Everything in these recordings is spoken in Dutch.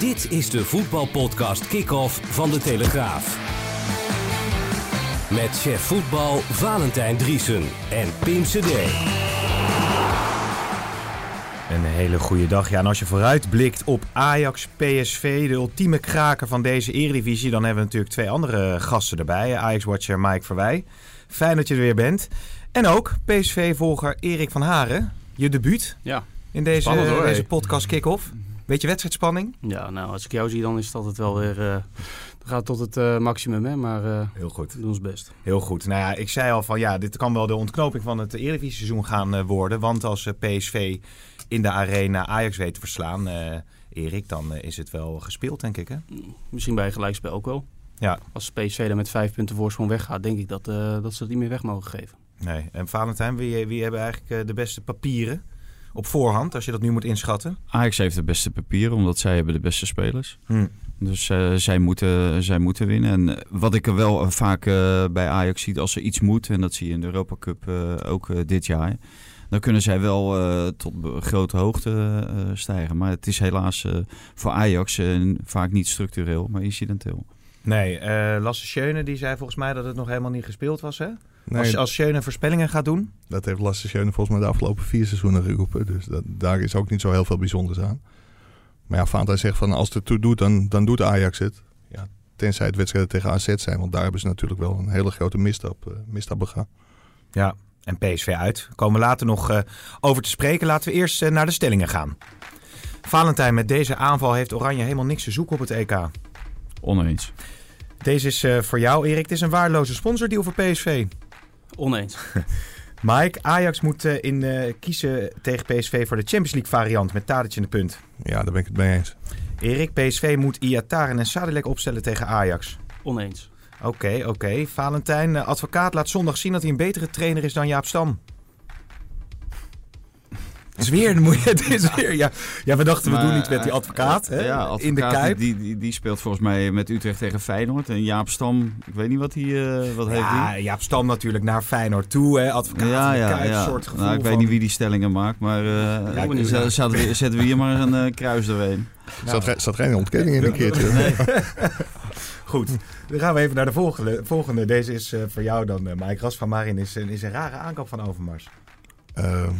Dit is de voetbalpodcast Kick-Off van De Telegraaf. Met chef voetbal Valentijn Driesen en Pim CD. Een hele goede dag. Ja, en als je vooruitblikt op Ajax, PSV, de ultieme kraker van deze eredivisie, dan hebben we natuurlijk twee andere gasten erbij. Ajax-watcher Mike Verwij. Fijn dat je er weer bent. En ook PSV-volger Erik van Haren. Je debuut Ja. in deze, Spannend, hoor, deze podcast kick-off. Beetje wedstrijdspanning? ja, nou als ik jou zie dan is het altijd wel weer... eh dan gaat het tot het eh, maximum, hè. Maar eh, Heel goed. we doen ons best. Heel goed. Nou ja, ik zei al van ja, dit kan wel de ontknoping van het Eredivisie-seizoen gaan eh, worden. Want als eh, PSV in de arena Ajax weet te verslaan, eh, Erik, dan is het wel gespeeld, denk ik. Hè? Misschien bij een gelijkspel ook wel. Ja. Als PSV er met vijf punten voorsprong weggaat, denk ik dat, eh, dat ze het niet meer weg mogen geven. Nee. En Valentijn, wie, wie hebben eigenlijk de beste papieren op voorhand, als je dat nu moet inschatten? Ajax heeft de beste papieren, omdat zij hebben de beste spelers. Hm. Dus eh, zij, moeten, zij moeten winnen. En eh, wat ik er wel eh, vaak bij Ajax zie, als er iets moet, en dat zie je in de Europa Cup ook dit jaar, dan kunnen zij wel tot grote hoogte stijgen. Maar het is helaas voor Ajax vaak niet structureel, maar incidenteel. Nee, Lasse Schöne die zei volgens mij dat het nog helemaal niet gespeeld was. Hè? Nee, Als, als Schöne voorspellingen gaat doen. dat heeft Lasse Schöne volgens mij de afgelopen vier seizoenen geroepen. Dus dat, daar is ook niet zo heel veel bijzonders aan. Maar ja, Fanta zegt van als het ertoe doet, dan, dan doet Ajax het. Ja, tenzij het wedstrijden tegen AZ zijn. Want daar hebben ze natuurlijk wel een hele grote misstap, misstap begaan. Ja, en PSV uit. Komen we later nog eh, over te spreken. Laten we eerst eh, naar de stellingen gaan. Valentijn, met deze aanval heeft Oranje helemaal niks te zoeken op het EK. Oneens. Deze is eh, voor jou, Erik. Het is een waardeloze sponsordeal voor PSV. Oneens. Mike, Ajax moet eh, in, eh, kiezen tegen PSV voor de Champions League variant met Tadic in de punt. Ja, daar ben ik het mee eens. Erik, PSV moet Iataren en Sadilek opstellen tegen Ajax. Oneens. Oké, oké. Valentijn, eh, advocaat laat zondag zien dat hij een betere trainer is dan Jaap Stam. Is weer, moet je- het is weer, ja. ja, we dachten we doen iets met die eh, advocaat hè, Ja, advocaat, in de Kuip. Die, die, die speelt volgens mij met Utrecht tegen Feyenoord. En Jaap Stam, ik weet niet wat hij eh, wat heeft Ja, hij. Jaap Stam natuurlijk naar Feyenoord toe, hè, advocaat Ja, in de Kuip, ja. soort gevoel nou, ik weet niet wie die stellingen maakt, maar eh Ja, ik ben- zetten, we, zetten we hier maar een eh, kruis doorheen. Zat, ge- zat geen ontkenning in een keertje. Nee. Goed, dan gaan we even naar de volgende. volgende. Deze is eh, voor jou dan, eh Mike. Ras van Marin is, een- is een rare aankoop van Overmars. Ehm,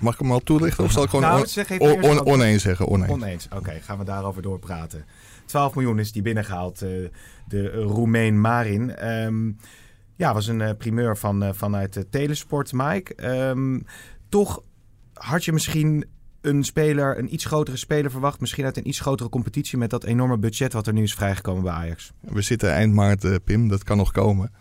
mag ik hem al toelichten? Of zal ik gewoon Nou, on- zeg even on- eerst on- wat- oneens zeggen? Oneens. Oneens. Oké, gaan we daarover doorpraten. 12 miljoen is die binnengehaald, eh, de Roemeen Marin. Ehm, ja, was een eh, primeur van, eh, vanuit de Telesport, Mike. Ehm, toch had je misschien een speler, een iets grotere speler verwacht. Misschien uit een iets grotere competitie met dat enorme budget wat er nu is vrijgekomen bij Ajax. We zitten eind maart, Pim. Dat kan nog komen.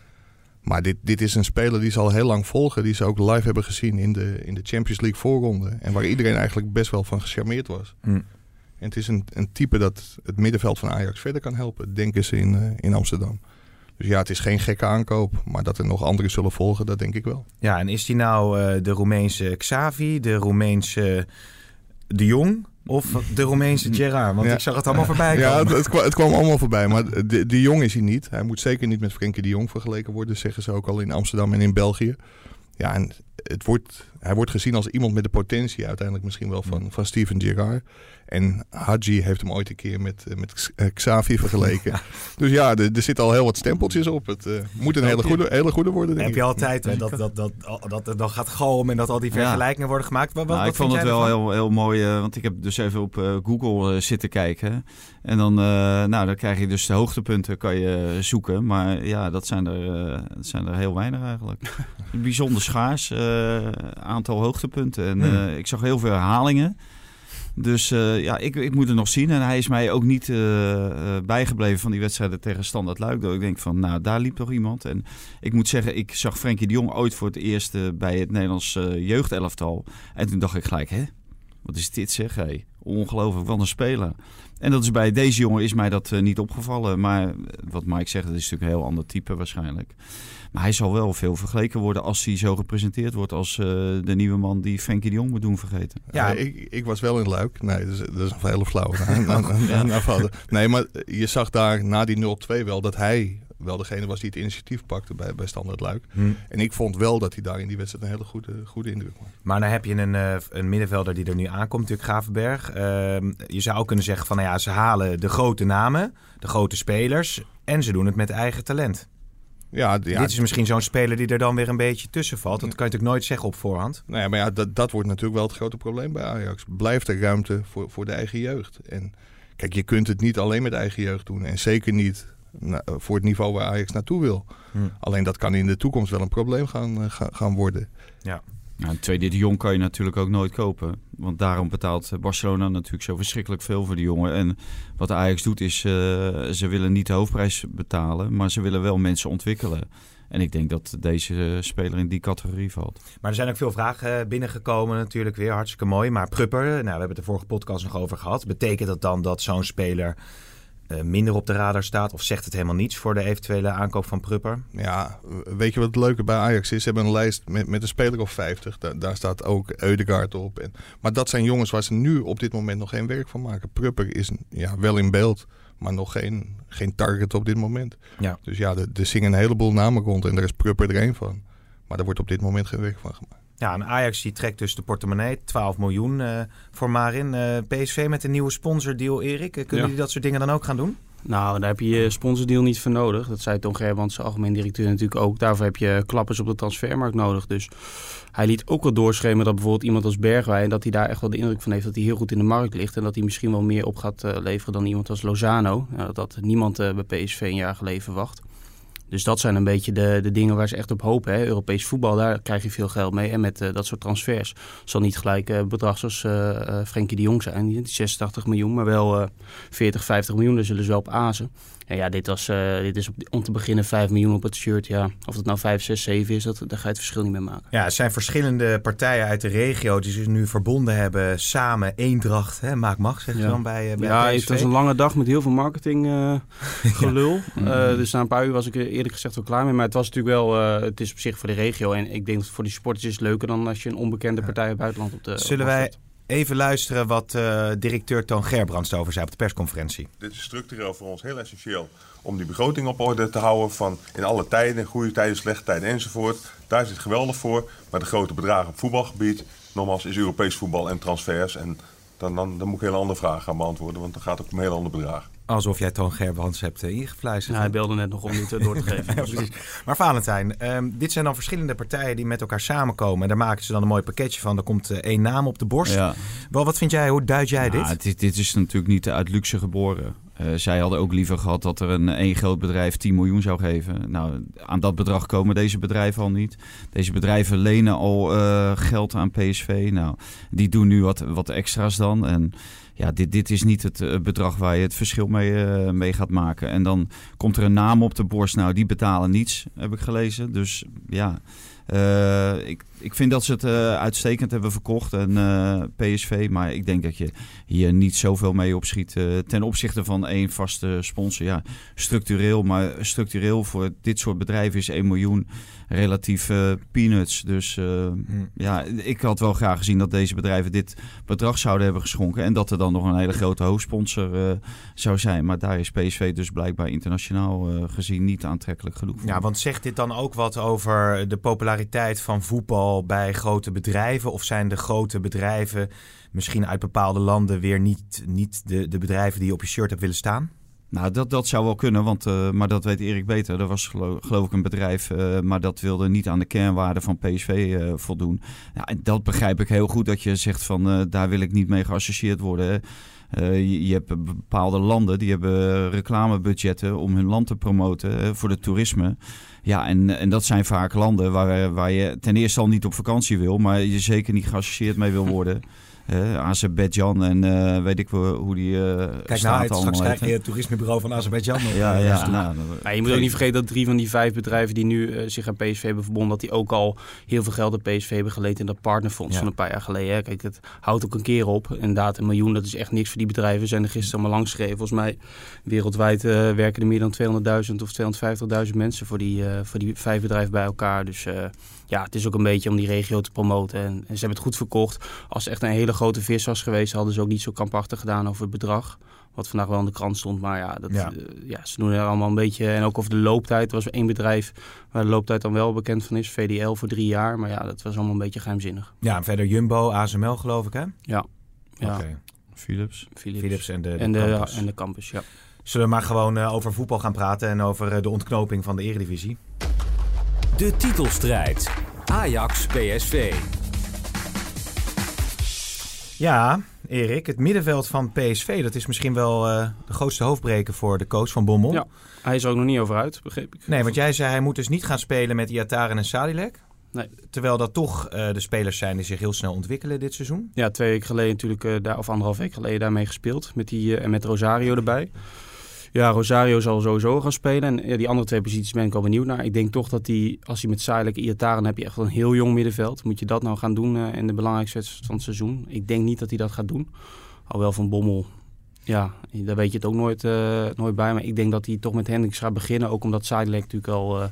Maar dit, dit is een speler die ze al heel lang volgen. Die ze ook live hebben gezien in de, in de Champions League voorronde. En waar iedereen eigenlijk best wel van gecharmeerd was. Hm. En het is een, een type dat het middenveld van Ajax verder kan helpen. Denken ze in, eh, in Amsterdam. Dus ja, het is geen gekke aankoop. Maar dat er nog anderen zullen volgen, dat denk ik wel. Ja, en is die nou eh, de Roemeense Xavi, de Roemeense De Jong of de Roemeense Gerard? Want Ja. ik zag het allemaal voorbij Ja, komen. het, het, kwam, het kwam allemaal voorbij. Maar de, de Jong is hij niet. Hij moet zeker niet met Frenkie de Jong vergeleken worden. Zeggen ze ook al in Amsterdam en in België. Ja, en het wordt, hij wordt gezien als iemand met de potentie uiteindelijk misschien wel van, van Steven Gerrard. En Hadji heeft hem ooit een keer met, eh, met eh, Xavi vergeleken. Dus ja, er, er zitten al heel wat stempeltjes op. Het eh, moet een hele goede, hele goede worden, denk Heb ik. je altijd hè, dat, dat, dat, dat, dat, dat gaat galmen en dat al die Ja. vergelijkingen worden gemaakt? Wat, wat, Nou, wat ik vond het wel heel, heel mooi, want ik heb dus even op Google zitten kijken. En dan, eh, nou, dan krijg je dus de hoogtepunten kan je zoeken. Maar ja, dat zijn er, eh, dat zijn er heel weinig eigenlijk. Bijzonder schaars eh, aantal hoogtepunten. En Hmm. ik zag heel veel herhalingen. Dus eh, ja, ik, ik moet het nog zien. En hij is mij ook niet eh, eh, bijgebleven van die wedstrijden tegen Standard Luik. Ik denk van, nou, daar liep toch iemand. En ik moet zeggen, ik zag Frenkie de Jong ooit voor het eerst bij het Nederlands jeugdelftal. En toen dacht ik gelijk, hè? wat is dit zeg, hé. Ongelooflijk, wat een speler. En dat is bij deze jongen is mij dat niet opgevallen. Maar wat Mike zegt, dat is natuurlijk een heel ander type waarschijnlijk. Maar hij zal wel veel vergeleken worden als hij zo gepresenteerd wordt als eh, de nieuwe man die Frenkie de Jong moet doen vergeten. Ja. Ja, ik, ik was wel in Luik. Nee, dat is, dat is een hele flauw. nee, maar je zag daar na die 0-2 wel dat hij wel degene was die het initiatief pakte bij, bij Standard Luik. Hm. En ik vond wel dat hij daar in die wedstrijd een hele goede, goede indruk maakte. Maar dan heb je een, eh, een middenvelder die er nu aankomt, natuurlijk Gravenberg. Ehm, je zou ook kunnen zeggen van, nou ja, ze halen de grote namen, de grote spelers... en ze doen het met eigen talent. Ja, ja Dit is misschien zo'n speler die er dan weer een beetje tussen valt. Dat kan je natuurlijk nooit zeggen op voorhand. Nou ja, maar ja, dat, dat wordt natuurlijk wel het grote probleem bij Ajax. Blijft er ruimte voor, voor de eigen jeugd? En kijk, je kunt het niet alleen met eigen jeugd doen. En zeker niet na- voor het niveau waar Ajax naartoe wil. Hm. Alleen dat kan in de toekomst wel een probleem gaan, eh, ga- gaan worden. Nou, een tweede de Jong kan je natuurlijk ook nooit kopen. Want daarom betaalt Barcelona natuurlijk zo verschrikkelijk veel voor die jongen. En wat Ajax doet is, eh, ze willen niet de hoofdprijs betalen, maar ze willen wel mensen ontwikkelen. En ik denk dat deze speler in die categorie valt. Maar er zijn ook veel vragen eh, binnengekomen natuurlijk weer. Hartstikke mooi. Maar Prupper, nou, we hebben het de vorige podcast nog over gehad. Betekent dat dan dat zo'n speler minder op de radar staat? Of zegt het helemaal niets voor de eventuele aankoop van Prupper? Ja, weet je wat het leuke bij Ajax is? Ze hebben een lijst met, met een speler of 50. Daar, daar staat ook Eudegaard op. En, maar dat zijn jongens waar ze nu op dit moment nog geen werk van maken. Prupper is ja, wel in beeld, maar nog geen, geen target op dit moment. Ja. Dus ja, er, er zingen een heleboel namen rond en daar is Prupper er één van. Maar daar wordt op dit moment geen werk van gemaakt. Ja, en Ajax die trekt dus de portemonnee. 12 miljoen eh, voor Marin. Eh, PSV met een nieuwe sponsordeal, Erik. Eh, kunnen Ja. jullie dat soort dingen dan ook gaan doen? Nou, daar heb je je sponsordeal niet voor nodig. Dat zei Tom Gerbrands, de algemeen directeur natuurlijk ook. Daarvoor heb je klappers op de transfermarkt nodig. Dus hij liet ook wel doorschemeren dat bijvoorbeeld iemand als Bergwijn... dat hij daar echt wel de indruk van heeft dat hij heel goed in de markt ligt... en dat hij misschien wel meer op gaat leveren dan iemand als Lozano. Nou, dat had niemand bij PSV een jaar geleden verwacht. Dus dat zijn een beetje de, de dingen waar ze echt op hopen. Hè. Europees voetbal, daar krijg je veel geld mee. En met eh, dat soort transfers zal niet gelijk eh bedrag zoals eh eh, Frenkie de Jong zijn. Die 86 miljoen, maar wel eh 40, 50 miljoen. Daar zullen ze wel op azen. Ja, dit, was, eh, dit is op, om te beginnen 5 miljoen op het shirt. Ja, of het nou 5, 6, 7 is, dat, daar ga je het verschil niet mee maken. Ja, het zijn verschillende partijen uit de regio die zich nu verbonden hebben. Samen, eendracht, hè, maak mag, zeg je Ja. dan bij, eh, bij Ja, PSV. het was een lange dag met heel veel marketing eh, gelul. Eh, dus na een paar uur was ik er eerlijk gezegd wel klaar mee. Maar het was natuurlijk wel, het is op zich voor de regio. En ik denk dat voor die sporters is het leuker dan als je een onbekende partij uit het buitenland op de Zullen op wij. Even luisteren wat eh, directeur Toon Gerbrands over zei op de persconferentie? Dit is structureel voor ons heel essentieel om die begroting op orde te houden van in alle tijden, goede tijden, slechte tijden enzovoort. Daar is het geweldig voor. Maar de grote bedragen op voetbalgebied, nogmaals, is Europees voetbal en transfers. En dan, dan, dan moet ik een hele andere vragen gaan beantwoorden, want dan gaat het om een heel ander bedrag. Alsof jij Toon Gerbrands hebt eh, ingefluisterd. Nou, hij belde net nog om dit eh, door te geven. Ja, precies. Maar Valentijn, ehm, dit zijn dan verschillende partijen die met elkaar samenkomen. En daar maken ze dan een mooi pakketje van. Er komt eh, één naam op de borst. Ja. Wel, wat vind jij, hoe duid jij Nou, dit? dit? Dit is natuurlijk niet uit luxe geboren. Eh, zij hadden ook liever gehad dat er een één groot bedrijf 10 miljoen zou geven. Nou, aan dat bedrag komen deze bedrijven al niet. Deze bedrijven lenen al eh, geld aan PSV. Nou, die doen nu wat, wat extra's dan. En ja, dit, dit is niet het eh, bedrag waar je het verschil mee, mee gaat maken. En dan komt er een naam op de borst. Nou, die betalen niets, heb ik gelezen. Dus ja, ik, ik vind dat ze het eh, uitstekend hebben verkocht. En eh, PSV, maar ik denk dat je hier niet zoveel mee opschiet. eh, ten opzichte van één vaste sponsor. Ja, structureel. Maar structureel voor dit soort bedrijven is 1 miljoen relatief peanuts. Dus eh, Hm. ja, ik had wel graag gezien dat deze bedrijven dit bedrag zouden hebben geschonken. En dat er dan nog een hele grote hoofdsponsor zou zijn. Maar daar is PSV dus blijkbaar internationaal gezien niet aantrekkelijk genoeg. Ja, want zegt dit dan ook wat over de populariteit van voetbal bij grote bedrijven? Of zijn de grote bedrijven misschien uit bepaalde landen weer niet, niet de, de bedrijven die op je shirt hebt willen staan? Nou, dat, dat zou wel kunnen, want, eh, maar dat weet Erik beter. Er was gelo- geloof ik een bedrijf, eh, maar dat wilde niet aan de kernwaarden van PSV eh, voldoen. En dat begrijp ik heel goed, dat je zegt van daar wil ik niet mee geassocieerd worden. je, hebt bepaalde landen die hebben reclamebudgetten om hun land te promoten voor de toerisme. Ja, en, en dat zijn vaak landen waar, waar je ten eerste al niet op vakantie wil, maar je zeker niet geassocieerd mee wil worden. Uh, Azerbeidzjan en uh, weet ik wel hoe die uh, Kijk nou, het straks krijg je het toerismebureau van Azerbeidzjan nog. Ja, ja. Nou, maar je moet ook niet vergeten dat drie van die vijf bedrijven die nu zich aan PSV hebben verbonden, dat die ook al heel veel geld aan PSV hebben geleend in dat partnerfonds van een paar jaar geleden. Hè. Kijk, het houdt ook een keer op. Inderdaad, een miljoen, dat is echt niks voor die bedrijven. Zijn er gisteren allemaal langs geschreven. Volgens mij wereldwijd werken er meer dan 200.000 of 250.000 mensen voor die, voor die vijf bedrijven bij elkaar. Dus ja, het is ook een beetje om die regio te promoten. En, ze hebben het goed verkocht. Als echt een hele grote vis was geweest, hadden ze ook niet zo kampachtig gedaan over het bedrag. Wat vandaag wel in de krant stond. Maar ja, dat, ja. Eh, ja ze doen er allemaal een beetje. En ook over de looptijd. Er was één bedrijf waar de looptijd dan wel bekend van is. VDL voor drie jaar. Maar ja, dat was allemaal een beetje geheimzinnig. Ja, en verder Jumbo, ASML geloof ik hè? Ja. ja. Philips. Philips. Philips en de, de en, de, campus. en de campus, ja. Zullen we maar gewoon uh, over voetbal gaan praten en over uh, de ontknoping van de eredivisie? De titelstrijd. Ajax PSV. Ja, Erik, het middenveld van PSV, dat is misschien wel uh, de grootste hoofdbreker voor de coach van Bommel. Ja, hij is er ook nog niet over uit, begreep ik. Nee, want jij zei hij moet dus niet gaan spelen met Iataren en Sadilek. Nee. Terwijl dat toch uh, de spelers zijn die zich heel snel ontwikkelen dit seizoen. Ja, twee weken geleden natuurlijk, uh, daar, of anderhalf week geleden daarmee gespeeld. Met die, en met Rosario erbij. Ja, Rosario zal sowieso gaan spelen. En die andere twee posities ben ik al benieuwd naar. Ik denk toch dat hij, als hij met Sailek en Iataren heb je echt een heel jong middenveld. Moet je dat nou gaan doen uh, in de belangrijkste wedstrijd van het seizoen? Ik denk niet dat hij dat gaat doen. Alhoewel Van Bommel, ja, daar weet je het ook nooit, uh, nooit bij. Maar ik denk dat hij toch met Hendricks gaat beginnen. Ook omdat Sailek natuurlijk al...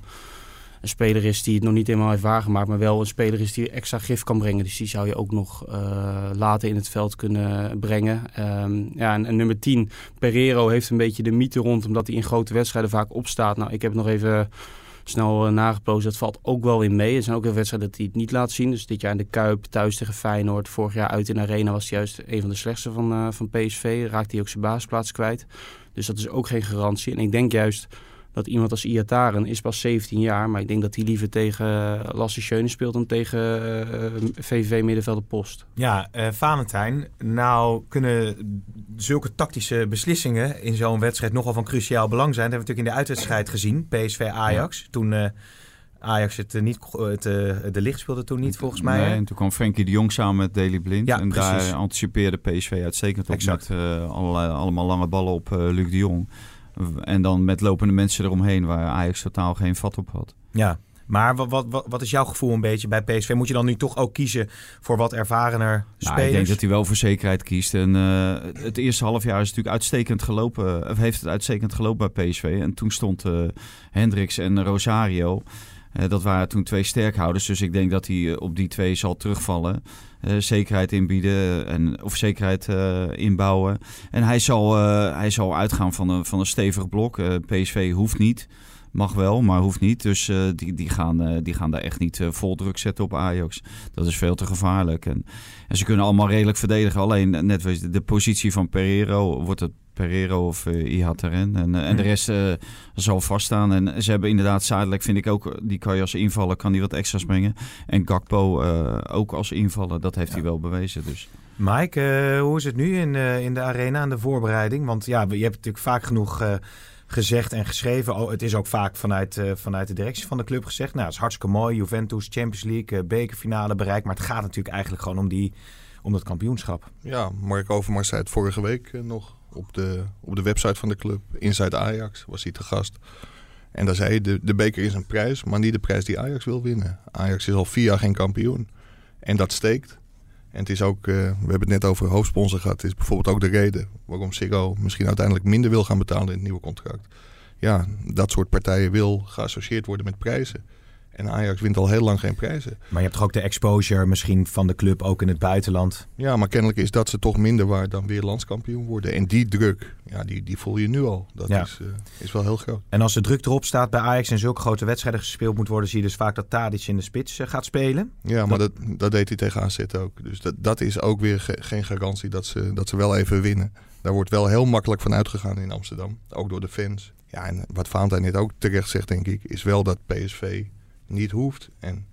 Speler is die het nog niet helemaal heeft waargemaakt, maar wel een speler is die extra gif kan brengen. Dus die zou je ook nog uh, later in het veld kunnen brengen. Um, ja, en, nummer 10, Pereiro heeft een beetje de mythe rond, omdat hij in grote wedstrijden vaak opstaat. Nou, ik heb nog even snel uh. Dat valt ook wel in mee. Er zijn ook wel wedstrijden dat hij het niet laat zien. Dus dit jaar in de Kuip, thuis tegen Feyenoord. Vorig jaar uit in de Arena was hij juist een van de slechtste van, uh, van PSV. Raakte hij ook zijn basisplaats kwijt. Dus dat is ook geen garantie. En ik denk juist dat iemand als Iataren is pas 17 jaar. Maar ik denk dat hij liever tegen Lasse Schöne speelt dan tegen uh, VVV Middenvelder Post. Ja, uh, Valentijn. Nou kunnen zulke tactische beslissingen in zo'n wedstrijd nogal van cruciaal belang zijn. Dat hebben we natuurlijk in de uitwedstrijd gezien. PSV-Ajax. Ja. Toen... Uh, Ajax het niet, het, de licht speelde toen niet, volgens mij. Nee, en toen kwam Frenkie de Jong samen met Daley Blind. Ja, en precies. daar anticipeerde PSV uitstekend op Exact. met uh, allerlei, allemaal lange ballen op uh, Luc de Jong. En dan met lopende mensen eromheen waar Ajax totaal geen vat op had. Ja, maar wat, wat, wat is jouw gevoel een beetje bij PSV? Moet je dan nu toch ook kiezen voor wat ervarener spelers? Nou, ik denk dat hij wel voor zekerheid kiest. En uh, het eerste half jaar is natuurlijk uitstekend gelopen. Of heeft het uitstekend gelopen bij PSV. En toen stond uh, Hendricks en Rosario. Dat waren toen twee sterkhouders. Dus ik denk dat hij op die twee zal terugvallen. Uh, zekerheid inbieden en, of zekerheid inbouwen. En hij zal, hij zal uitgaan van een, van een stevig blok. PSV hoeft niet, mag wel, maar hoeft niet. Dus die, die, gaan, die gaan daar echt niet vol druk zetten op Ajax. Dat is veel te gevaarlijk. En, en ze kunnen allemaal redelijk verdedigen. Alleen net de positie van Pereiro wordt het Pereiro of uh, Ihataren. En, uh, en de rest uh, zal vaststaan. En ze hebben inderdaad Zadelijk, vind ik ook, die kan je als invaller, kan die wat extra's brengen. En Gakpo ook als invaller, dat heeft ja. hij wel bewezen. Dus. Mike, hoe is het nu in, in de arena aan de voorbereiding? Want ja, je hebt natuurlijk vaak genoeg gezegd en geschreven. Oh, het is ook vaak vanuit, vanuit de directie van de club gezegd. Nou, het is hartstikke mooi. Juventus, Champions League, bekerfinale bereikt. Maar het gaat natuurlijk eigenlijk gewoon om, die, om dat kampioenschap. Ja, Mark Overmars zei het vorige week nog op de, op de website van de club. Inside Ajax was hij te gast. En daar zei hij, de, de beker is een prijs, maar niet de prijs die Ajax wil winnen. Ajax is al vier jaar geen kampioen. En dat steekt. En het is ook, uh, we hebben het net over hoofdsponsor gehad. Het is bijvoorbeeld ook de reden waarom Ziggo misschien uiteindelijk minder wil gaan betalen in het nieuwe contract. Ja, dat soort partijen wil geassocieerd worden met prijzen. En Ajax wint al heel lang geen prijzen. Maar je hebt toch ook de exposure misschien van de club ook in het buitenland? Ja, maar kennelijk is dat ze toch minder waard dan weer landskampioen worden. En die druk, ja, die, die voel je nu al. Dat ja. is, uh, is wel heel groot. En als de druk erop staat bij Ajax en zulke grote wedstrijden gespeeld moet worden... zie je dus vaak dat Tadic in de spits uh, gaat spelen. Ja, maar dat, dat deed hij tegen AZ ook. Dus dat, dat is ook weer ge geen garantie dat ze, dat ze wel even winnen. Daar wordt wel heel makkelijk van uitgegaan in Amsterdam. Ook door de fans. Ja, en wat Valentijn net ook terecht zegt, denk ik... is wel dat PSV niet hoeft. En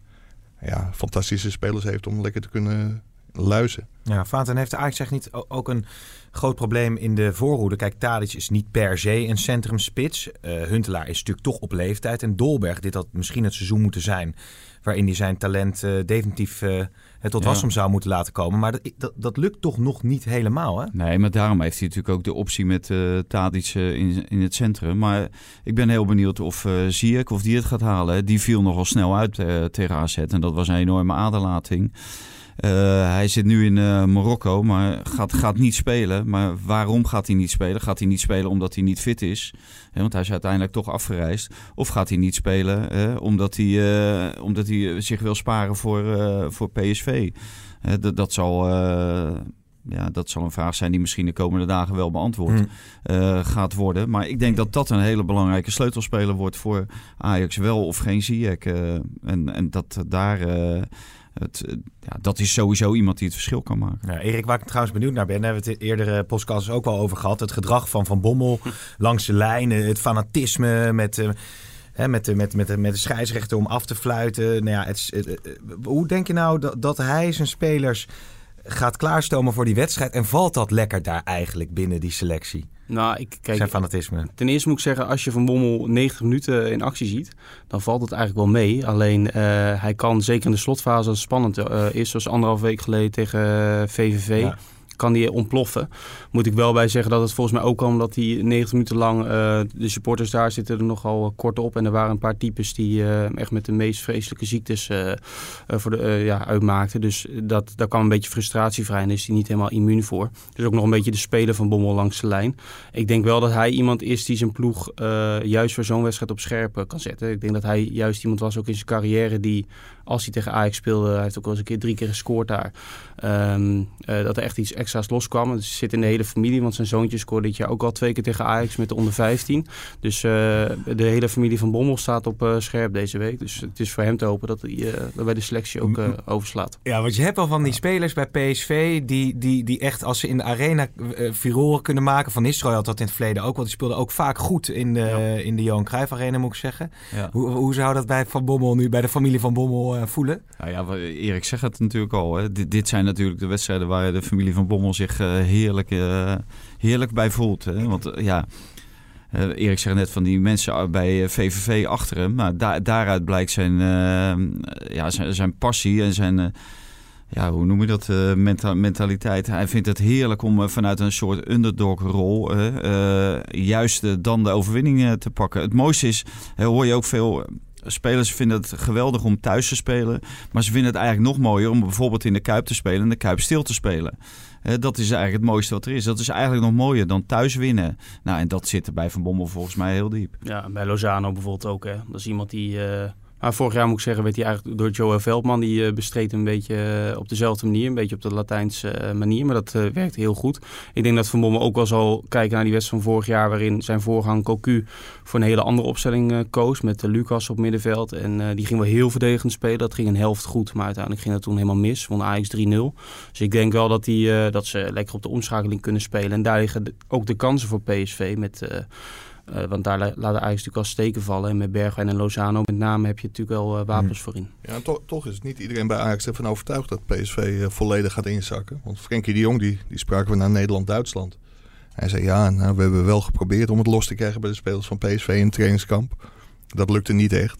ja, fantastische spelers heeft om lekker te kunnen Luizen. Ja, Vaten heeft Ajax echt niet ook een groot probleem in de voorhoede. Kijk, Tadic is niet per se een centrumspits. Eh Huntelaar is natuurlijk toch op leeftijd. En Dolberg, dit had misschien het seizoen moeten zijn... waarin hij zijn talent eh, definitief eh, het tot Ja. wasdom zou moeten laten komen. Maar dat, dat, dat lukt toch nog niet helemaal, hè? Nee, maar daarom heeft hij natuurlijk ook de optie met eh Tadic eh, in, in het centrum. Maar ik ben heel benieuwd of eh Ziyech of die het gaat halen. Die viel nogal snel uit eh, tegen AZ en dat was een enorme aderlating. Eh, hij zit nu in eh, Marokko, maar gaat, gaat niet spelen. Maar waarom gaat hij niet spelen? Gaat hij niet spelen omdat hij niet fit is? Hè, want hij is uiteindelijk toch afgereisd. Of gaat hij niet spelen eh, omdat, hij, eh, omdat hij zich wil sparen voor, voor PSV? Hè, dat, zal, ja, dat zal een vraag zijn die misschien de komende dagen wel beantwoord Hm. eh, gaat worden. Maar ik denk dat dat een hele belangrijke sleutelspeler wordt voor Ajax. Wel of geen Ziyech. en, en dat daar... het, eh, ja, dat is sowieso iemand die het verschil kan maken. Ja, Erik, waar ik trouwens benieuwd naar ben, daar hebben we het eerdere podcasts ook al over gehad. Het gedrag van Van Bommel langs de lijn, eh, het fanatisme met, eh, hè, met, de, met, met, de, met de scheidsrechter om af te fluiten. Nou ja, het, eh, hoe denk je nou dat, dat hij zijn spelers gaat klaarstomen voor die wedstrijd? En valt dat lekker daar eigenlijk binnen die selectie? Nou, ik, kijk, zijn fanatisme. Ten eerste moet ik zeggen, als je Van Bommel 90 minuten in actie ziet, dan valt het eigenlijk wel mee. Alleen eh, hij kan zeker in de slotfase, als het spannend eh, is, zoals anderhalf week geleden tegen eh, VVV, Ja. Kan die ontploffen. Moet ik wel bij zeggen dat het volgens mij ook kwam omdat hij 90 minuten lang, eh, de supporters daar zitten er nogal kort op. En er waren een paar types die eh, echt met de meest vreselijke ziektes eh, eh, voor de, eh, ja, uitmaakten. Dus dat, daar kwam een beetje frustratie vrij en is hij niet helemaal immuun voor. Dus ook nog een beetje de speler van Bommel langs de lijn. Ik denk wel dat hij iemand is die zijn ploeg eh, juist voor zo'n wedstrijd op scherp eh, kan zetten. Ik denk dat hij juist iemand was ook in zijn carrière die, als hij tegen Ajax speelde, hij heeft ook wel eens een keer drie keer gescoord daar. ehm, eh, dat er echt iets extra's loskwam. Het zit in de hele familie, want zijn zoontje scoorde dit jaar ook al twee keer tegen Ajax met de onder 15. Dus eh, de hele familie van Bommel staat op eh, scherp deze week. Dus het is voor hem te hopen dat hij bij de selectie ook eh, overslaat. Ja, want je hebt al van die spelers bij PSV die, die, die echt als ze in de arena furoren kunnen maken. Van Nistelrooy had dat in het verleden ook, want die speelde ook vaak goed in de, in de Johan Cruijff Arena, moet ik zeggen. Ja. Hoe, hoe zou dat bij Van Bommel nu, bij de familie Van Bommel eh, voelen? Nou ja, Erik zegt het natuurlijk al. Hè. Dit, dit zijn natuurlijk de wedstrijden waar de familie van Bommel zich eh, heerlijk, eh, heerlijk bij voelt. Hè. Want ja, Erik zegt net van die mensen bij VVV achter hem. Daar daaruit blijkt zijn, ja, zijn, zijn passie en zijn... ja, hoe noem je dat? menta- mentaliteit. Hij vindt het heerlijk om vanuit een soort underdog-rol juist dan de overwinning te pakken. Het mooiste is, hoor je ook veel spelers vinden het geweldig om thuis te spelen. Maar ze vinden het eigenlijk nog mooier om bijvoorbeeld in de Kuip te spelen en de Kuip stil te spelen. Dat is eigenlijk het mooiste wat er is. Dat is eigenlijk nog mooier dan thuis winnen. Nou, en dat zit er bij Van Bommel volgens mij heel diep. Ja, bij Lozano bijvoorbeeld ook. Hè. Dat is iemand die... eh, maar vorig jaar moet ik zeggen, werd hij eigenlijk door Joel Veldman. Die eh, bestreed een beetje eh, op dezelfde manier. Een beetje op de Latijnse eh, manier. Maar dat werkte heel goed. Ik denk dat Van Bommel ook wel zal kijken naar die wedstrijd van vorig jaar. Waarin zijn voorgang Cocu voor een hele andere opstelling koos. Met Lucas op middenveld. En die ging wel heel verdedigend spelen. Dat ging een helft goed. Maar uiteindelijk ging dat toen helemaal mis. Won Ajax 3-0. Dus ik denk wel dat, die, dat ze lekker op de omschakeling kunnen spelen. En daar liggen ook de kansen voor PSV. Met... eh, want daar la- laten Ajax natuurlijk al steken vallen. En met Bergwijn en Lozano met name heb je natuurlijk wel eh, wapens voor in. Ja, toch, toch is niet iedereen bij Ajax ervan overtuigd dat PSV eh, volledig gaat inzakken. Want Frenkie de Jong, die, die spraken we naar Nederland-Duitsland. Hij zei, ja, nou, we hebben wel geprobeerd om het los te krijgen bij de spelers van PSV in het trainingskamp. Dat lukte niet echt.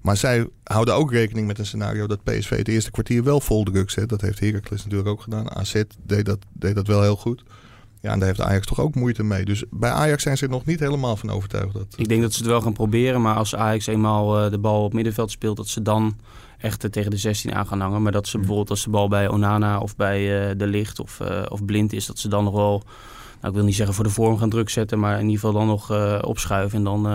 Maar zij houden ook rekening met een scenario dat PSV het eerste kwartier wel vol druk zet. Dat heeft Heracles natuurlijk ook gedaan. AZ deed dat, deed dat wel heel goed. Ja, en daar heeft Ajax toch ook moeite mee. Dus bij Ajax zijn ze er nog niet helemaal van overtuigd. Dat, Ik denk dat ze het wel gaan proberen. Maar als Ajax eenmaal eh, de bal op middenveld speelt, dat ze dan echt tegen de 16 aan gaan hangen. Maar dat ze bijvoorbeeld als de bal bij Onana of bij eh, De Licht of, eh, of Blind is, dat ze dan nog wel, nou, ik wil niet zeggen voor de vorm gaan druk zetten, maar in ieder geval dan nog opschuiven en dan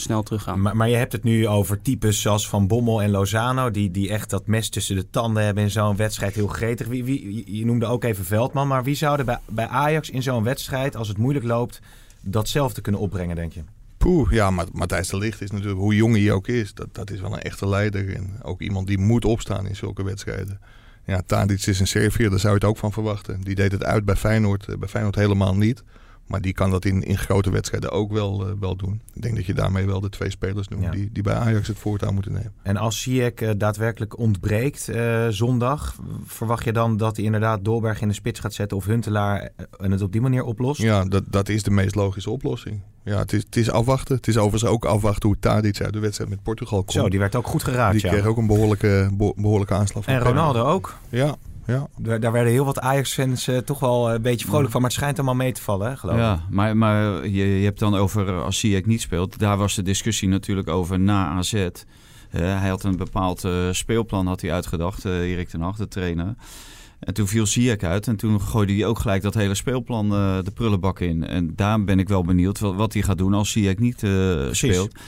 snel teruggaan. Maar, maar je hebt het nu over types zoals Van Bommel en Lozano... die, die echt dat mes tussen de tanden hebben in zo'n wedstrijd. Heel gretig. Wie, wie, je noemde ook even Veldman. Maar wie zou er bij, bij Ajax in zo'n wedstrijd, als het moeilijk loopt... datzelfde kunnen opbrengen, denk je? Poeh, ja, maar Matthijs de Ligt is natuurlijk, hoe jong hij ook is, dat, dat is wel een echte leider. En ook iemand die moet opstaan in zulke wedstrijden. Ja, Tadic is een Serviër, daar zou je het ook van verwachten. Die deed het uit bij Feyenoord, eh, bij Feyenoord helemaal niet. Maar die kan dat in, in grote wedstrijden ook wel, eh, wel doen. Ik denk dat je daarmee wel de twee spelers noemt Ja. die, die bij Ajax het voortouw moeten nemen. En als Ziyech eh, daadwerkelijk ontbreekt eh, zondag, verwacht je dan dat hij inderdaad Dolberg in de spits gaat zetten of Huntelaar en het op die manier oplost? Ja, dat, dat is de meest logische oplossing. Ja, het is, het is afwachten. Het is overigens ook afwachten hoe Tadic uit de wedstrijd met Portugal komt. Zo, die werd ook goed geraakt. Die ja. kreeg ook een behoorlijke, beho- behoorlijke aanslag. van En. Ronaldo ook. Ja, ja. Daar, daar werden heel wat Ajax-fans eh, toch wel een beetje vrolijk van. Maar het schijnt allemaal mee te vallen, hè, geloof ik. Ja, maar, maar je, je hebt dan over eh, als Ziyech niet speelt. Daar was de discussie natuurlijk over na AZ. Eh, hij had een bepaald eh, speelplan had hij uitgedacht, eh Erik ten Hag, de trainer. En toen viel Ziyech uit en toen gooide hij ook gelijk dat hele speelplan eh, de prullenbak in. En daar ben ik wel benieuwd wat, wat hij gaat doen als Ziyech niet eh, speelt.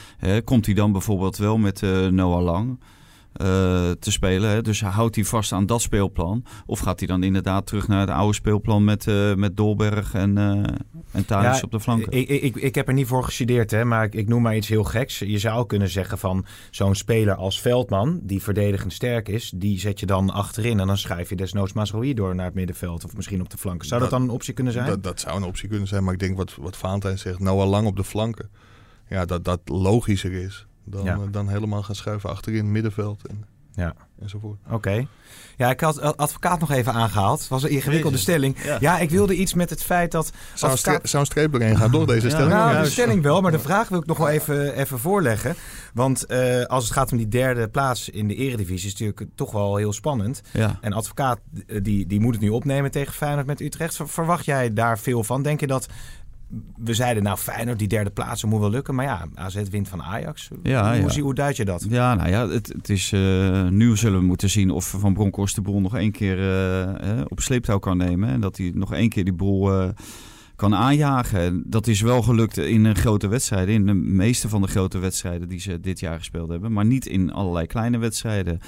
Komt hij dan bijvoorbeeld wel met eh, Noah Lang eh, te spelen? Hè? Dus houdt hij vast aan dat speelplan? Of gaat hij dan inderdaad terug naar het oude speelplan met, eh, met Dolberg en, eh en Ja, op de flanken? Ik, ik, ik heb er niet voor gestudeerd, hè, maar ik, ik noem maar iets heel geks. Je zou kunnen zeggen van zo'n speler als Veldman, die verdedigend sterk is, die zet je dan achterin en dan schuif je desnoods Mazraoui door naar het middenveld of misschien op de flanken. Zou dat, Dat- dan een optie kunnen zijn? Dat, dat zou een optie kunnen zijn. Maar ik denk wat, wat Valentijn zegt, Noah Lang op de flanken. Ja, dat dat logischer is dan, Ja. eh, dan helemaal gaan schuiven achterin, middenveld en, Ja. enzovoort. Oké. Ja, ik had ad- advocaat nog even aangehaald. Het was een ingewikkelde stelling. Ja. Ja. ik wilde iets met het feit dat... Zou een, advocaat- zou een streep doorheen gaan door deze Ja. stelling? Nou, de stelling wel, maar de vraag wil ik nog wel even, even voorleggen. Want eh, als het gaat om die derde plaats in de eredivisie... is het natuurlijk toch wel heel spannend. ja. En advocaat, eh, die, die moet het nu opnemen tegen Feyenoord met Utrecht. Ver- Verwacht jij daar veel van? Denk je dat... We zeiden, nou Feyenoord, die derde plaats, moet wel lukken. Maar ja, AZ wint van Ajax. Ja, hoe, ja. Zie, hoe duid je dat? Ja, nou ja, het, het is, eh, nu zullen we moeten zien of Van Bronckhorst de boel nog één keer eh, eh, op sleeptouw kan nemen. En dat hij nog één keer die boel kan aanjagen. En dat is wel gelukt in een grote wedstrijden. In de meeste van de grote wedstrijden die ze dit jaar gespeeld hebben. Maar niet in allerlei kleine wedstrijden.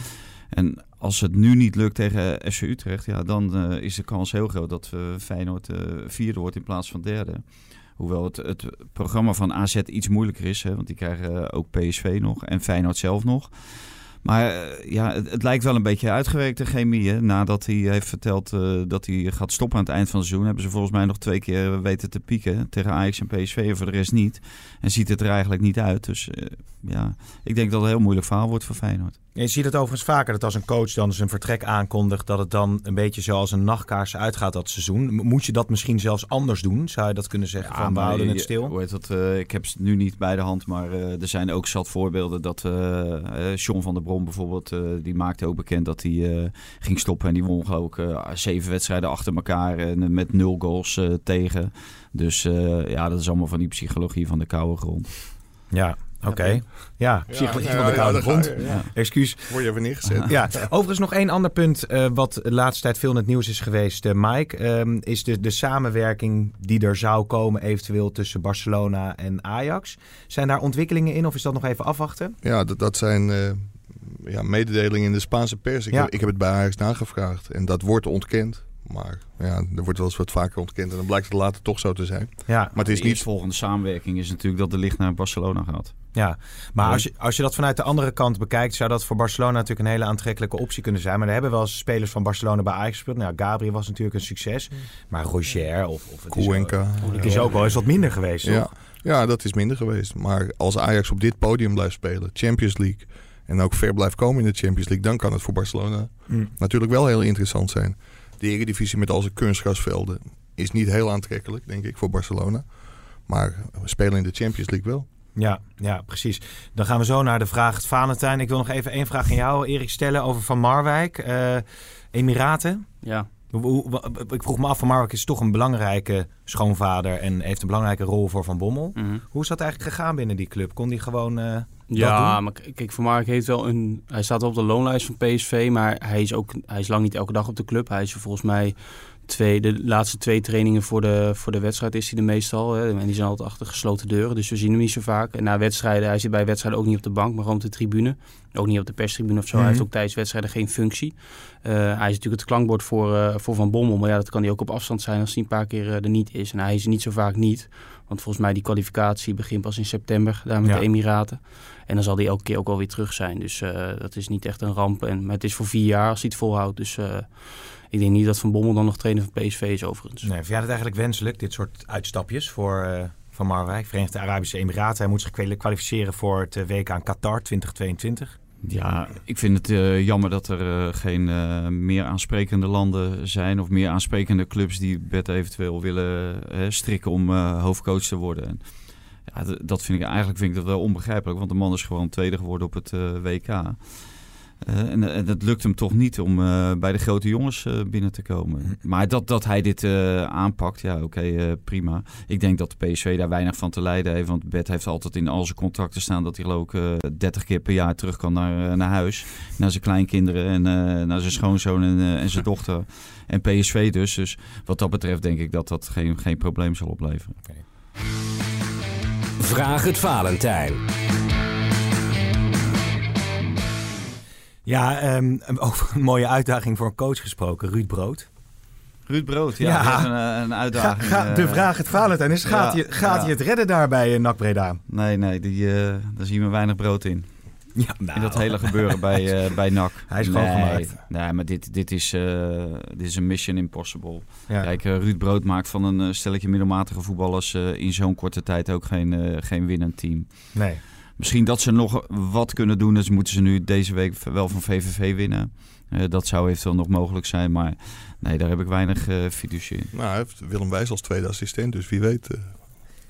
En als het nu niet lukt tegen FC Utrecht, ja, dan is de kans heel groot dat eh, Feyenoord vierde wordt in plaats van derde. Hoewel het, het programma van AZ iets moeilijker is, hè, want die krijgen eh, ook PSV nog en Feyenoord zelf nog. Maar eh, ja, het, lijkt wel een beetje uitgewerkt, de chemie. Nadat hij heeft verteld eh, dat hij gaat stoppen aan het eind van het seizoen... hebben ze volgens mij nog twee keer weten te pieken tegen Ajax en PSV... en voor de rest niet. En ziet het er eigenlijk niet uit. Dus ja, ik denk dat het een heel moeilijk verhaal wordt voor Feyenoord. Je ziet het overigens vaker dat als een coach dan zijn vertrek aankondigt... dat het dan een beetje zoals een nachtkaars uitgaat dat seizoen. Moet je dat misschien zelfs anders doen? Zou je dat kunnen zeggen van we houden het stil? Hoe heet dat, eh, ik heb het nu niet bij de hand, maar eh, er zijn ook zat voorbeelden dat eh, John van der Brom bijvoorbeeld, die maakte ook bekend dat hij ging stoppen en die won eh, zeven wedstrijden achter elkaar en met nul goals tegen. Dus ja, dat is allemaal van die psychologie van de koude grond. Ja, oké. Ja, psychologie van de ja, koude grond. ja. Excuus. Word je even neergezet. Ja, overigens nog één ander punt eh, wat de laatste tijd veel in het nieuws is geweest, eh, Mike. ehm, is de, de samenwerking die er zou komen eventueel tussen Barcelona en Ajax. Zijn daar ontwikkelingen in of is dat nog even afwachten? Ja, dat, dat zijn eh, ja, mededelingen in de Spaanse pers. Ik, Ja. heb, ik heb het bij Ajax nagevraagd en dat wordt ontkend. Maar ja, er wordt wel eens wat vaker ontkend en dan blijkt het later toch zo te zijn. Ja, Maar het is de niet... eerstvolgende samenwerking is natuurlijk dat de licht naar Barcelona gaat. ja. maar Ja. als je, als je dat vanuit de andere kant bekijkt, zou dat voor Barcelona natuurlijk een hele aantrekkelijke optie kunnen zijn. Maar er hebben wel eens spelers van Barcelona bij Ajax gespeeld. Nou, Gabriel was natuurlijk een succes. Maar Roger of, of het is, Cuenca. het is ook wel eens wat minder geweest, Ja, toch? ja, dat is minder geweest. Maar als Ajax op dit podium blijft spelen, Champions League... en ook ver blijft komen in de Champions League... dan kan het voor Barcelona Mm. natuurlijk wel heel interessant zijn. De Eredivisie met al zijn kunstgrasvelden is niet heel aantrekkelijk, denk ik, voor Barcelona. Maar we spelen in de Champions League wel. Ja, ja, precies. Dan gaan we zo naar de vraag het Valentijn. Ik wil nog even één vraag aan jou, Erik, stellen over Van Marwijk. Eh, Emiraten. Ja, ik vroeg me af, Van Marwijk is toch een belangrijke schoonvader en heeft een belangrijke rol voor Van Bommel. mhm. Hoe is dat eigenlijk gegaan binnen die club? Kon die gewoon eh, Ja, maar kijk, Van Mark heeft wel een. Hij staat op de loonlijst van PSV, maar hij is ook. Hij is lang niet elke dag op de club. Hij is volgens mij twee, de laatste twee trainingen voor de, voor de wedstrijd is hij er meestal. Hè. En die zijn altijd achter gesloten deuren, dus we zien hem niet zo vaak. En na wedstrijden, hij zit bij wedstrijden ook niet op de bank, maar gewoon op de tribune. Ook niet op de perstribune of zo. Hij Mhm. heeft ook tijdens wedstrijden geen functie. Eh, hij is natuurlijk het klankbord voor, eh, voor Van Bommel, maar ja, dat kan hij ook op afstand zijn als hij een paar keer eh, er niet is. En hij is er niet zo vaak niet. Want volgens mij die kwalificatie begint pas in september, daar met Ja. de Emiraten. En dan zal hij elke keer ook wel weer terug zijn. Dus eh, dat is niet echt een ramp. En, maar het is voor vier jaar als hij het volhoudt. Dus eh, Ik denk niet dat Van Bommel dan nog trainer van PSV is overigens. Nee, vind jij het eigenlijk wenselijk, dit soort uitstapjes voor eh, Van Marwijk, Verenigde Arabische Emiraten? Hij moet zich kwali- kwalificeren voor het WK in Qatar 2022. Ja, ik vind het eh, jammer dat er eh, geen eh, meer aansprekende landen zijn of meer aansprekende clubs die Bert eventueel willen strikken om eh, hoofdcoach te worden. En, ja, dat vind ik eigenlijk vind ik dat wel onbegrijpelijk, want de man is gewoon tweede geworden op het eh, WK. Eh, en, en het lukt hem toch niet om eh, bij de grote jongens eh, binnen te komen. Maar dat, dat hij dit eh, aanpakt, ja oké, eh, prima. Ik denk dat de PSV daar weinig van te lijden heeft. Want Bert heeft altijd in al zijn contracten staan dat hij eh, 30 keer per jaar terug kan naar, eh, naar huis. Naar zijn kleinkinderen en eh, naar zijn schoonzoon en, eh, en zijn dochter. En PSV dus. Dus wat dat betreft denk ik dat dat geen, geen probleem zal opleveren. Vraag het Valentijn. Ja, ehm, over een mooie uitdaging voor een coach gesproken, Ruud Brood. Ruud Brood, ja, een, eh, een uitdaging. ga- de eh, vraag het Valentijn is, gaat, ja, hij, gaat ja. hij het redden daar bij uh, NAC Breda? Nee, nee, die, eh, daar zien we weinig brood in. Ja, nou, In dat hele gebeuren bij, eh bij NAC. Hij is nee, schoongemaakt. Nee, maar dit, dit, is, eh, dit is een mission impossible. Ja. Kijk, eh, Ruud Brood maakt van een stelletje middelmatige voetballers eh, in zo'n korte tijd ook geen, eh, geen winnend team. Nee. Misschien dat ze nog wat kunnen doen. Dus moeten ze nu deze week wel van VVV winnen. Eh, dat zou eventueel nog mogelijk zijn. Maar nee, daar heb ik weinig eh fiducie in. Nou, hij heeft Willem Wijs als tweede assistent, dus wie weet.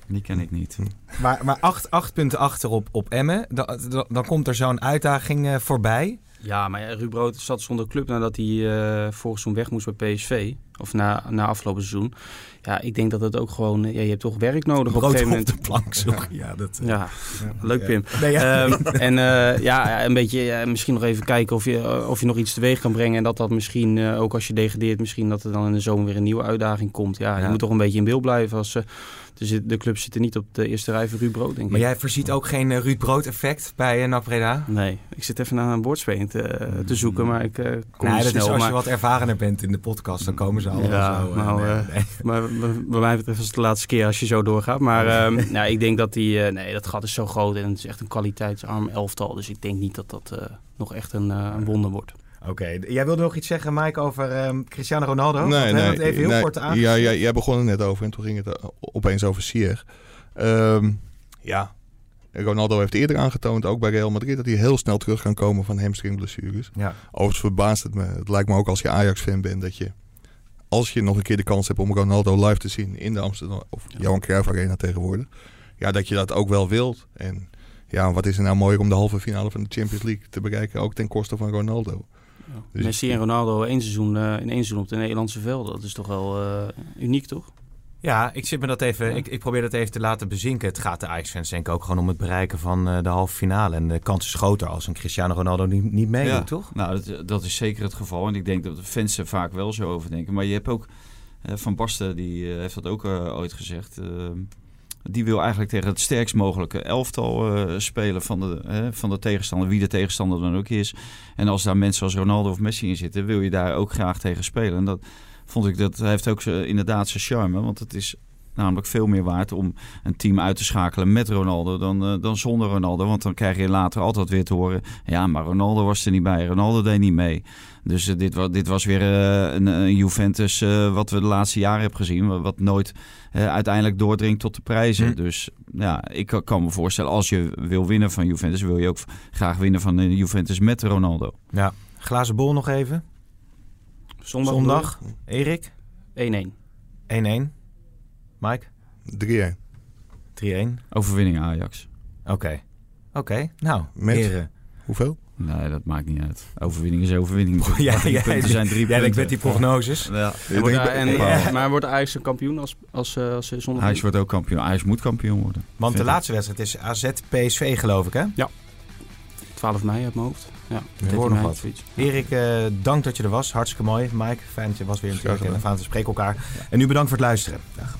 Die ken ik niet. Maar, maar acht, acht punten achter op, op Emmen, dan, dan, dan komt er zo'n uitdaging eh, voorbij. Ja, maar Ruud Brood zat zonder club nadat hij eh vorig seizoen weg moest bij PSV. Of na, na afgelopen seizoen. Ja, ik denk dat het ook gewoon... Ja, je hebt toch werk nodig op een gegeven op moment. de plank, sorry. Ja, dat, eh, Ja, leuk Pim. Nee, ja. Ehm, en eh, ja, een beetje misschien nog even kijken of je, of je nog iets teweeg kan brengen. En dat dat misschien, eh, ook als je degradeert, misschien dat er dan in de zomer weer een nieuwe uitdaging komt. Ja, je moet toch een beetje in beeld blijven. Als, eh, de, club zit er niet op de eerste rij van Ruud Brood, denk Maar ik. jij voorziet ook geen eh, Ruud Brood effect bij uh, NAC Breda? Nee, ik zit even naar een woordspeling te, te zoeken, maar ik eh, kom Nee, niet dat snel. is als maar, je wat ervarener bent in de podcast, dan komen Ja, zo. eh, nou, nee, eh, nee. maar bij mij betreft is het de laatste keer als je zo doorgaat. Maar ehm, ja, ik denk dat die, eh, nee, dat gat is zo groot en het is echt een kwaliteitsarm elftal. Dus ik denk niet dat dat eh, nog echt een, eh, een wonder wordt. Oké, jij wilde nog iets zeggen, Mike, over ehm, Cristiano Ronaldo? Nee, nee. het even heel nee, kort aan. Ja, ja, jij begon er net over en toen ging het eh, opeens over Sier. Ehm, ja, Ronaldo heeft eerder aangetoond, ook bij Real Madrid, dat hij heel snel terug kan komen van hamstringblessures. Ja. Overigens verbaast het me. Het lijkt me ook als je Ajax-fan bent dat je, als je nog een keer de kans hebt om Ronaldo live te zien in de Amsterdam of Johan Cruijff Arena tegenwoordig, ja, dat je dat ook wel wilt. En ja, wat is er nou mooier om de halve finale van de Champions League te bereiken, ook ten koste van Ronaldo. Dus- Messi en Ronaldo één seizoen, eh, in één seizoen op de Nederlandse velden. Dat is toch wel eh, uniek, toch? Ja, ik zit me dat even. Ja. Ik, ik probeer dat even te laten bezinken. Het gaat de Ajax-fans denk ik ook gewoon om het bereiken van eh, de halve finale. En de kans is groter als een Cristiano Ronaldo niet, niet meedoet, Ja. toch? Nou, dat, dat is zeker het geval. En ik denk dat de fans er vaak wel zo over denken. Maar je hebt ook... eh, Van Basten, die eh, heeft dat ook ooit gezegd. die wil eigenlijk tegen het sterkst mogelijke elftal spelen van de, van de tegenstander. Wie de tegenstander dan ook is. En als daar mensen als Ronaldo of Messi in zitten... wil je daar ook graag tegen spelen. En dat vond ik... Dat heeft ook inderdaad zijn charme. Want het is namelijk veel meer waard om een team uit te schakelen met Ronaldo dan, eh, dan zonder Ronaldo. Want dan krijg je later altijd weer te horen... ja, maar Ronaldo was er niet bij. Ronaldo deed niet mee. Dus eh, dit, was, dit was weer eh, een, een Juventus wat we de laatste jaren hebben gezien. wa- Wat nooit uiteindelijk doordringt tot de prijzen. Hm. Dus ja, ik kan- me voorstellen... als je wil winnen van Juventus... wil je ook graag winnen van Juventus met Ronaldo. Ja. Glazen bol nog even. Zondag. Zondag. Erik. 1-1. 1-1. Mike. 3-1. 3-1. Overwinning Ajax. Oké. Oké. Nou, Met? heren. Hoeveel? Nee, dat maakt niet uit. Overwinning is overwinning. Ja, ja, punten zijn drie Jij denkt punten. met die prognoses. Ja. Wordt, Ik en, Ja. Maar wordt Ajax een kampioen als, als, eh, als ze zondag... Ajax wordt ook kampioen. Ajax moet kampioen worden. Want de ik. laatste wedstrijd is AZ-PSV, geloof ik, hè? 12 mei uit mijn hoofd. Ja, 13 hoor nog wat. Erik, eh, dank dat je er was. Hartstikke mooi. Mike, fijn dat je was weer natuurlijk. En fijn dat we spreken elkaar. En nu bedankt voor het luisteren. Dag.